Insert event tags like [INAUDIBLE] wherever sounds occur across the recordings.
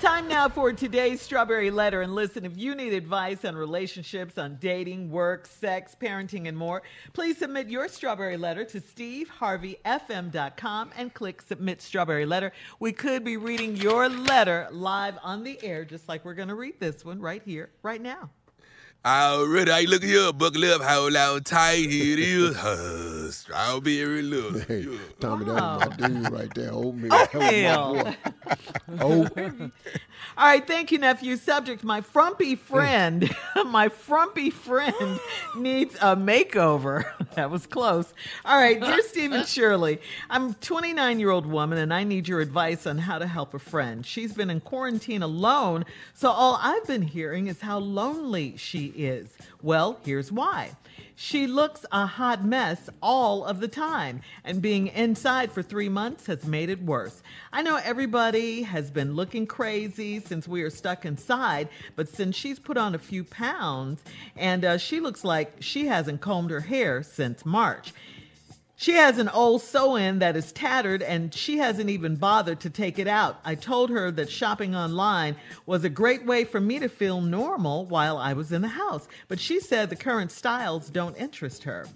Time now for today's Strawberry Letter. And listen, if you need advice on relationships, on dating, work, sex, parenting, and more, please submit your Strawberry Letter to steveharveyfm.com and click Submit Strawberry Letter. We could be reading your letter live on the air, just like we're going to read this one right here, right now. Already, I look here, buckle up, how loud tight it is. Uh, strawberry look. Hey, Tommy, Wow. that's my dude right there. Oatmeal. Oatmeal. [LAUGHS] That was my boy. Oat. All right, thank you, nephew. Subject: My frumpy friend, [LAUGHS] my frumpy friend [LAUGHS] needs a makeover. [LAUGHS] that was close. All right, dear Stephen Shirley, I'm a 29 year old woman, and I need your advice on how to help a friend. She's been in quarantine alone, so all I've been hearing is how lonely she is. Well, here's why. She looks a hot mess all of the time, and being inside for three months has made it worse. I know everybody has been looking crazy since we are stuck inside, but since she's put on a few pounds, and uh, she looks like she hasn't combed her hair since March. She has an old sew in that is tattered and she hasn't even bothered to take it out. I told her that shopping online was a great way for me to feel normal while I was in the house, but she said the current styles don't interest her.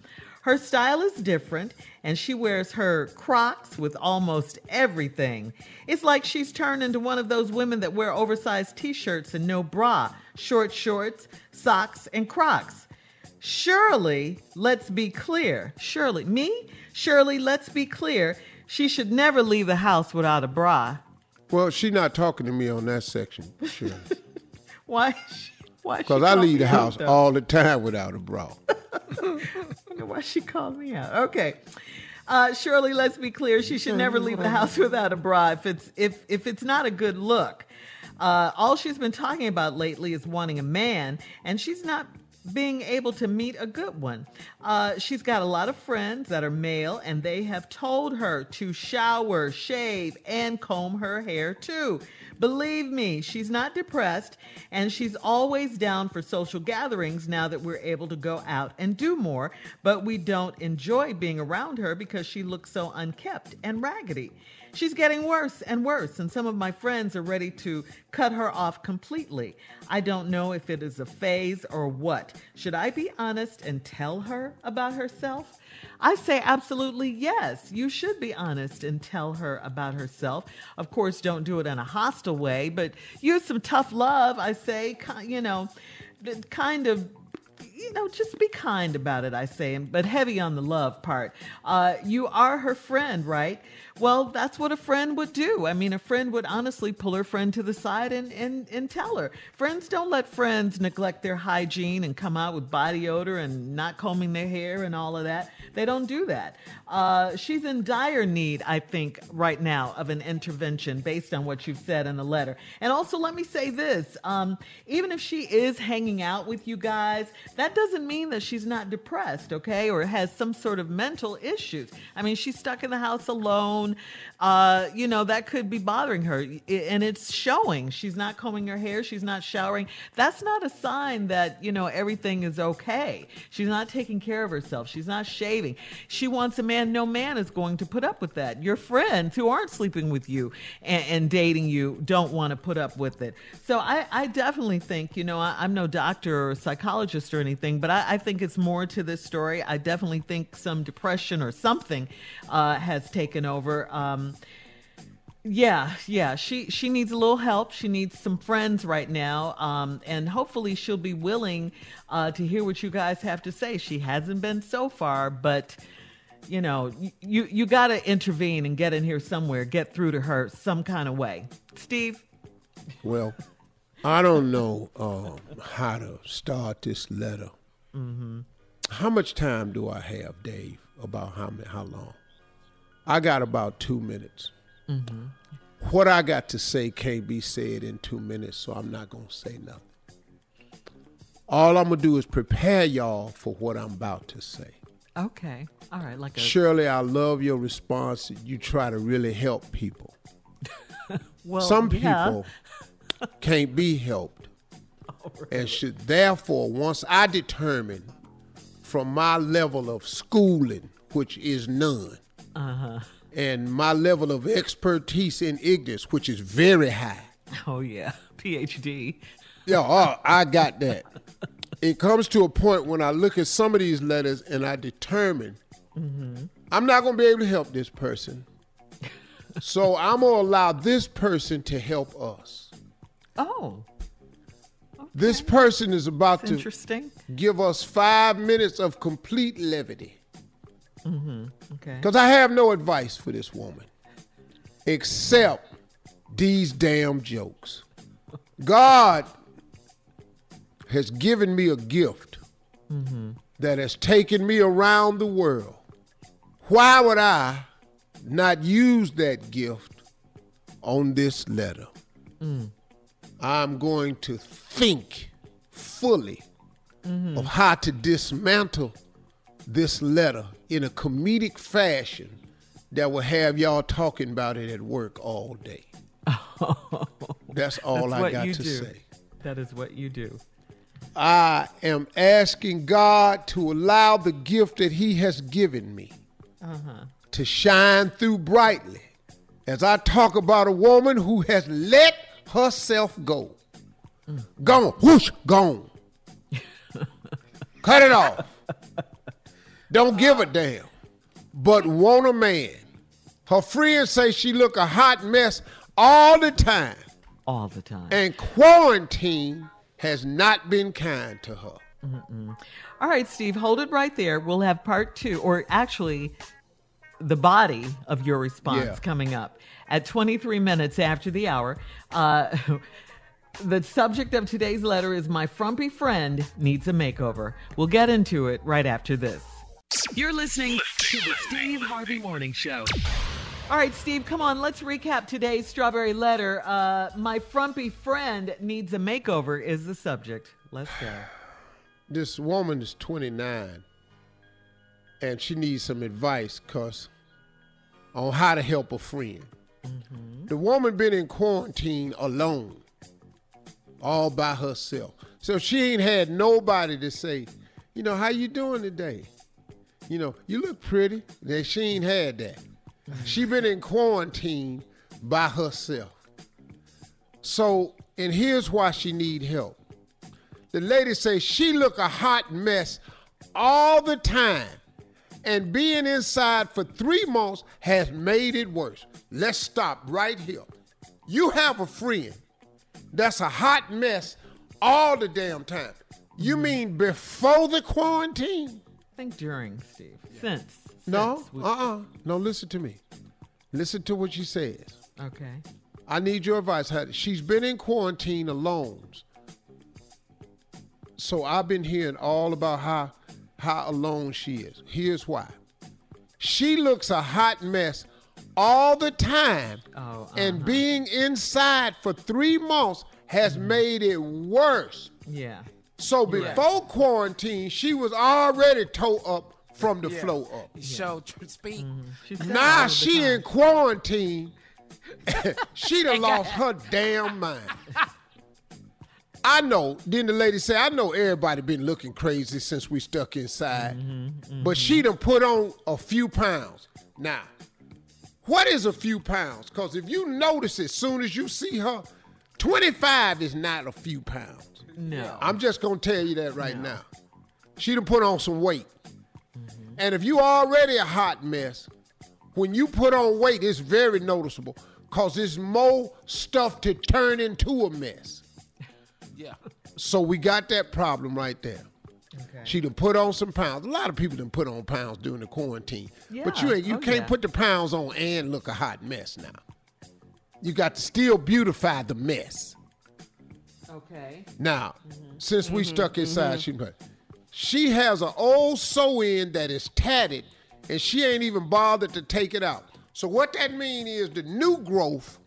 Her style is different and she wears her Crocs with almost everything. It's like she's turned into one of those women that wear oversized t shirts and no bra, short shorts, socks, and Crocs. Shirley, let's be clear. Shirley, me? Shirley, let's be clear. She should never leave the house without a bra. Well, she's not talking to me on that section, sure. [LAUGHS] Why? Why? Because I leave the house all the time without a bra. I [LAUGHS] wonder why she called me out? Okay. Uh, Shirley, let's be clear. She should never leave the house without a bra if it's if if it's not a good look. Uh, all she's been talking about lately is wanting a man, and she's not being able to meet a good one. Uh, she's got a lot of friends that are male, and they have told her to shower, shave, and comb her hair too. Believe me, she's not depressed, and she's always down for social gatherings now that we're able to go out and do more. But we don't enjoy being around her because she looks so unkept and raggedy. She's getting worse and worse, and some of my friends are ready to cut her off completely. I don't know if it is a phase or what. Should I be honest and tell her about herself? I say absolutely yes. You should be honest and tell her about herself. Of course, don't do it in a hostile way, but use some tough love. I say, you know, kind of you know, just be kind about it, I say, but heavy on the love part. Uh, you are her friend, right? Well, that's what a friend would do. I mean, a friend would honestly pull her friend to the side and, and, and tell her. Friends don't let friends neglect their hygiene and come out with body odor and not combing their hair and all of that. They don't do that. Uh, she's in dire need, I think, right now of an intervention based on what you've said in the letter. And also, let me say this um, even if she is hanging out with you guys, that doesn't mean that she's not depressed, okay, or has some sort of mental issues. I mean, she's stuck in the house alone. Uh, you know, that could be bothering her. And it's showing. She's not combing her hair, she's not showering. That's not a sign that, you know, everything is okay. She's not taking care of herself, she's not shaving. She wants a man, no man is going to put up with that. Your friends who aren't sleeping with you and, and dating you don't want to put up with it. So I, I definitely think, you know, I, am no doctor or psychologist or anything, but I, I, think it's more to this story. I definitely think some depression or something uh, has taken over. Um, yeah, yeah. She she needs a little help. She needs some friends right now, um, and hopefully she'll be willing uh, to hear what you guys have to say. She hasn't been so far, but you know, you you got to intervene and get in here somewhere, get through to her some kind of way. Steve. Well, I don't know um, how to start this letter. Mm-hmm. How much time do I have, Dave? About how how long? I got about two minutes. Mm-hmm. What I got to say can't be said in two minutes, so I'm not going to say nothing. All I'm going to do is prepare y'all for what I'm about to say. Okay. All right. Like a... Shirley, I love your response. You try to really help people. [LAUGHS] well, Some yeah. people [LAUGHS] can't be helped. Really? And should therefore, once I determine from my level of schooling, which is none, uh-huh. and my level of expertise in ignorance, which is very high. Oh yeah, PhD. Yeah, oh, I got that. it comes to a point when I look at some of these letters and I determine mm-hmm. I'm not going to be able to help this person. so I'm going to allow this person to help us. Oh. Okay. This person is about That's to interesting. give us five minutes of complete levity. Mm-hmm. Okay. Because I have no advice for this woman except these damn jokes. God has given me a gift mm-hmm. that has taken me around the world. Why would I not use that gift on this letter? Mm. I'm going to think fully mm-hmm. of how to dismantle this letter in a comedic fashion that will have y'all talking about it at work all day. [LAUGHS] That's all That's I got to do. say. That is what you do. I am asking God to allow the gift that He has given me uh-huh. to shine through brightly as I talk about a woman who has let herself go. Mm. Gone, whoosh, gone. Cut it off. Don't give a damn, but want a man. Her friends say she look a hot mess all the time. All the time. And quarantine has not been kind to her. Mm-mm. All right, Steve, hold it right there. We'll have part two, or actually, the body of your response Yeah. coming up at 23 minutes after the hour. Uh, [LAUGHS] the subject of today's letter is My Frumpy Friend Needs a Makeover. We'll get into it right after this. You're listening to the Steve Harvey Morning Show. All right, Steve, come on. Let's recap today's strawberry letter. Uh, my frumpy friend needs a makeover is the subject. Let's go. [SIGHS] This woman is 29 and she needs some advice cuz on how to help a friend. Mm-hmm. The woman been in quarantine alone, all by herself. So she ain't had nobody to say, you know, how you doing today? You know, you look pretty. That she ain't had that. Mm-hmm. She been in quarantine by herself. So, and here's why she need help. The lady say she look a hot mess all the time. And being inside for three months has made it worse. Let's stop right here. You have a friend that's a hot mess all the damn time. You mean before the quarantine? I think during, Steve. Since. No, since we- uh uh No, listen to me. Listen to what she says. Okay. I need your advice. She's been in quarantine alone. So I've been hearing all about how how alone she is. Here's why. She looks a hot mess all the time. Oh, uh-huh. And being inside for three months has mm-hmm. made it worse. Yeah. So before quarantine, she was already toe up from the flow up. Show tr- speak. Mm-hmm. She said all Now she time. in quarantine. [LAUGHS] she done lost her damn mind. [LAUGHS] I know. Then the lady said, I know everybody been looking crazy since we stuck inside. Mm-hmm, mm-hmm. But she done put on a few pounds. Now, what is a few pounds? Because if you notice as soon as you see her, 25 is not a few pounds. No. I'm just gonna tell you that right now. She done put on some weight. Mm-hmm. And if you already a hot mess, when you put on weight, it's very noticeable because there's more stuff to turn into a mess. Yeah. So we got that problem right there. Okay. She done put on some pounds. A lot of people done put on pounds during the quarantine. Yeah. But you ain't you Oh, can't yeah. put the pounds on and look a hot mess now. You got to still beautify the mess. Okay. Now, since we Mm-hmm. stuck inside, she put she has an old sew in that is tatted, and she ain't even bothered to take it out. So what that mean is the new growth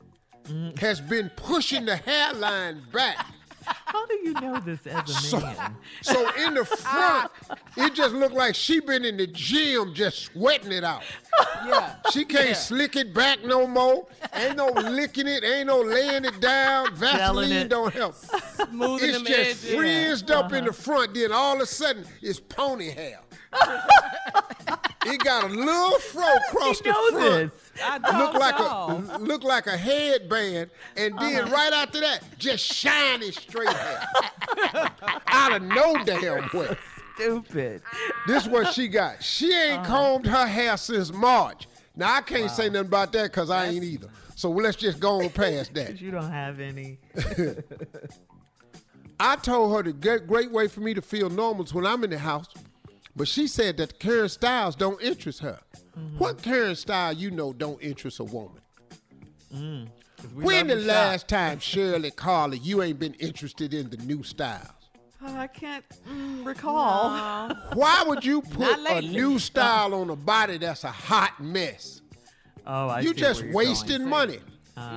Mm. has been pushing the hairline back. How do you know this as a So, man? so in the [LAUGHS] ah. front, it just looked like she been in the gym just sweating it out. Yeah. She can't slick it back no more. Ain't no licking it. Ain't no laying it down. [LAUGHS] Vaseline it. don't help. Smoothing It's just edges. frizzed up in the uh-huh. front. Then all of a sudden, it's pony hair. It got a little fro across the front. this? I don't Look like know. a look like a headband, and then Uh-huh. right after that, just shiny straight hair out of no damn way. Stupid. This what she got. She ain't combed her hair since March. Now I can't say nothing about that because I ain't either. So let's just go on past that. [LAUGHS] you don't have any. [LAUGHS] I told her the great way for me to feel normal is when I'm in the house, but she said that the current styles don't interest her. What current style you know don't interest a woman? we when the love to shop. last time Shirley Carly you ain't been interested in the new styles? Oh, I can't mm, recall. [LAUGHS] Why would you put a new style on a body that's a hot mess? Oh, I you see just wasting going. money.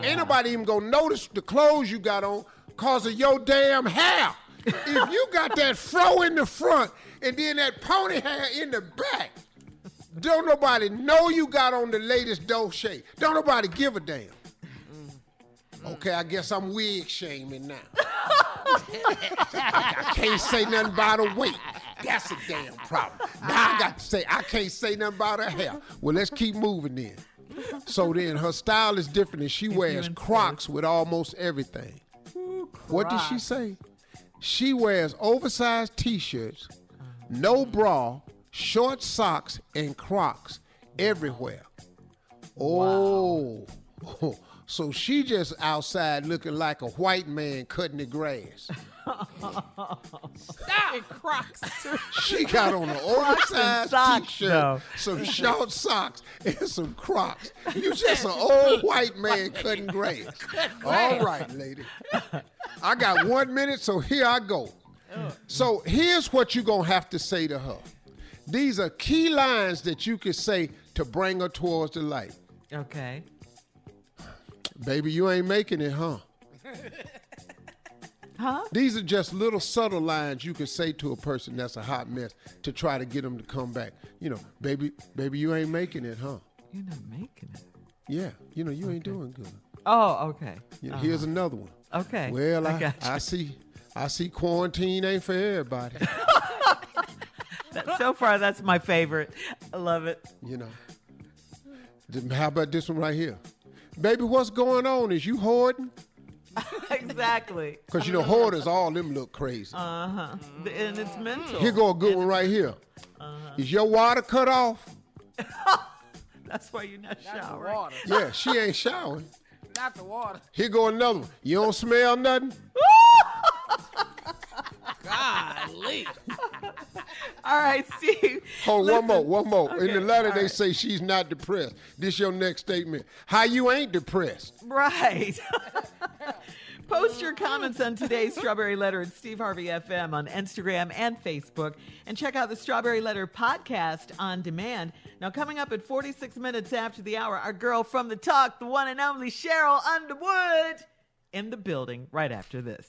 Ain't nobody even gonna notice the clothes you got on cause of your damn hair. if you got that fro in the front and then that pony hair in the back, don't nobody know you got on the latest Dolce. Don't nobody give a damn. Okay, I guess I'm wig shaming now. [LAUGHS] I, can't say nothing about her weight. That's a damn problem. Now I got to say I can't say nothing about her hair. Well, let's keep moving then. So then her style is different and she wears. Crocs with almost everything. What did she say? She wears oversized t-shirts, no bra, short socks, and Crocs everywhere. Oh. [LAUGHS] So she just outside looking like a white man cutting the grass. Stop. Crocs. She got on an [LAUGHS] oversized socks, t-shirt, though. some short socks, and some Crocs. You just an old white man cutting grass. All right, lady. I got one minute, so here I go. So here's what you're gonna have to say to her. These are key lines that you can say to bring her towards the light. Okay. Baby, you ain't making it, huh? [LAUGHS] Huh? These are just little subtle lines you can say to a person that's a hot mess to try to get them to come back. You know, baby, baby, you ain't making it, huh? You're not making it. Yeah, you know, you ain't doing good. Oh, okay. You know, Here's uh-huh. another one. Okay. Well, I I, got I, see, I see quarantine ain't for everybody. [LAUGHS] So far, that's my favorite. I love it. you know. How about this one right here? Baby, what's going on? Is you hoarding? [LAUGHS] exactly. Because you know, hoarders, all them look crazy. Uh huh. And it's mental. Here go a good one right here. Uh-huh. Is your water cut off? [LAUGHS] That's why you're not Not showering. water. Yeah, she ain't showering. Not the water. Here go another one. You don't smell nothing? Golly. [LAUGHS] All right, Steve. Hold listen. one more, one more. In the letter, all they right. say she's not depressed. This your next statement. How you ain't depressed? Right. [LAUGHS] Post your comments on today's Strawberry Letter at Steve Harvey FM on Instagram and Facebook. And check out the Strawberry Letter podcast on demand. Now, coming up at 46 minutes after the hour, our girl from the talk, the one and only Sheryl Underwood, in the building right after this.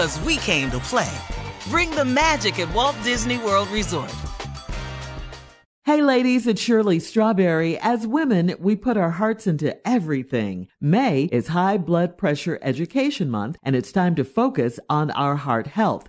Cause we came to play. Bring the magic at Walt Disney World Resort. Hey, ladies, it's Shirley Strawberry. As women, we put our hearts into everything. May is High Blood Pressure Education Month, and it's time to focus on our heart health.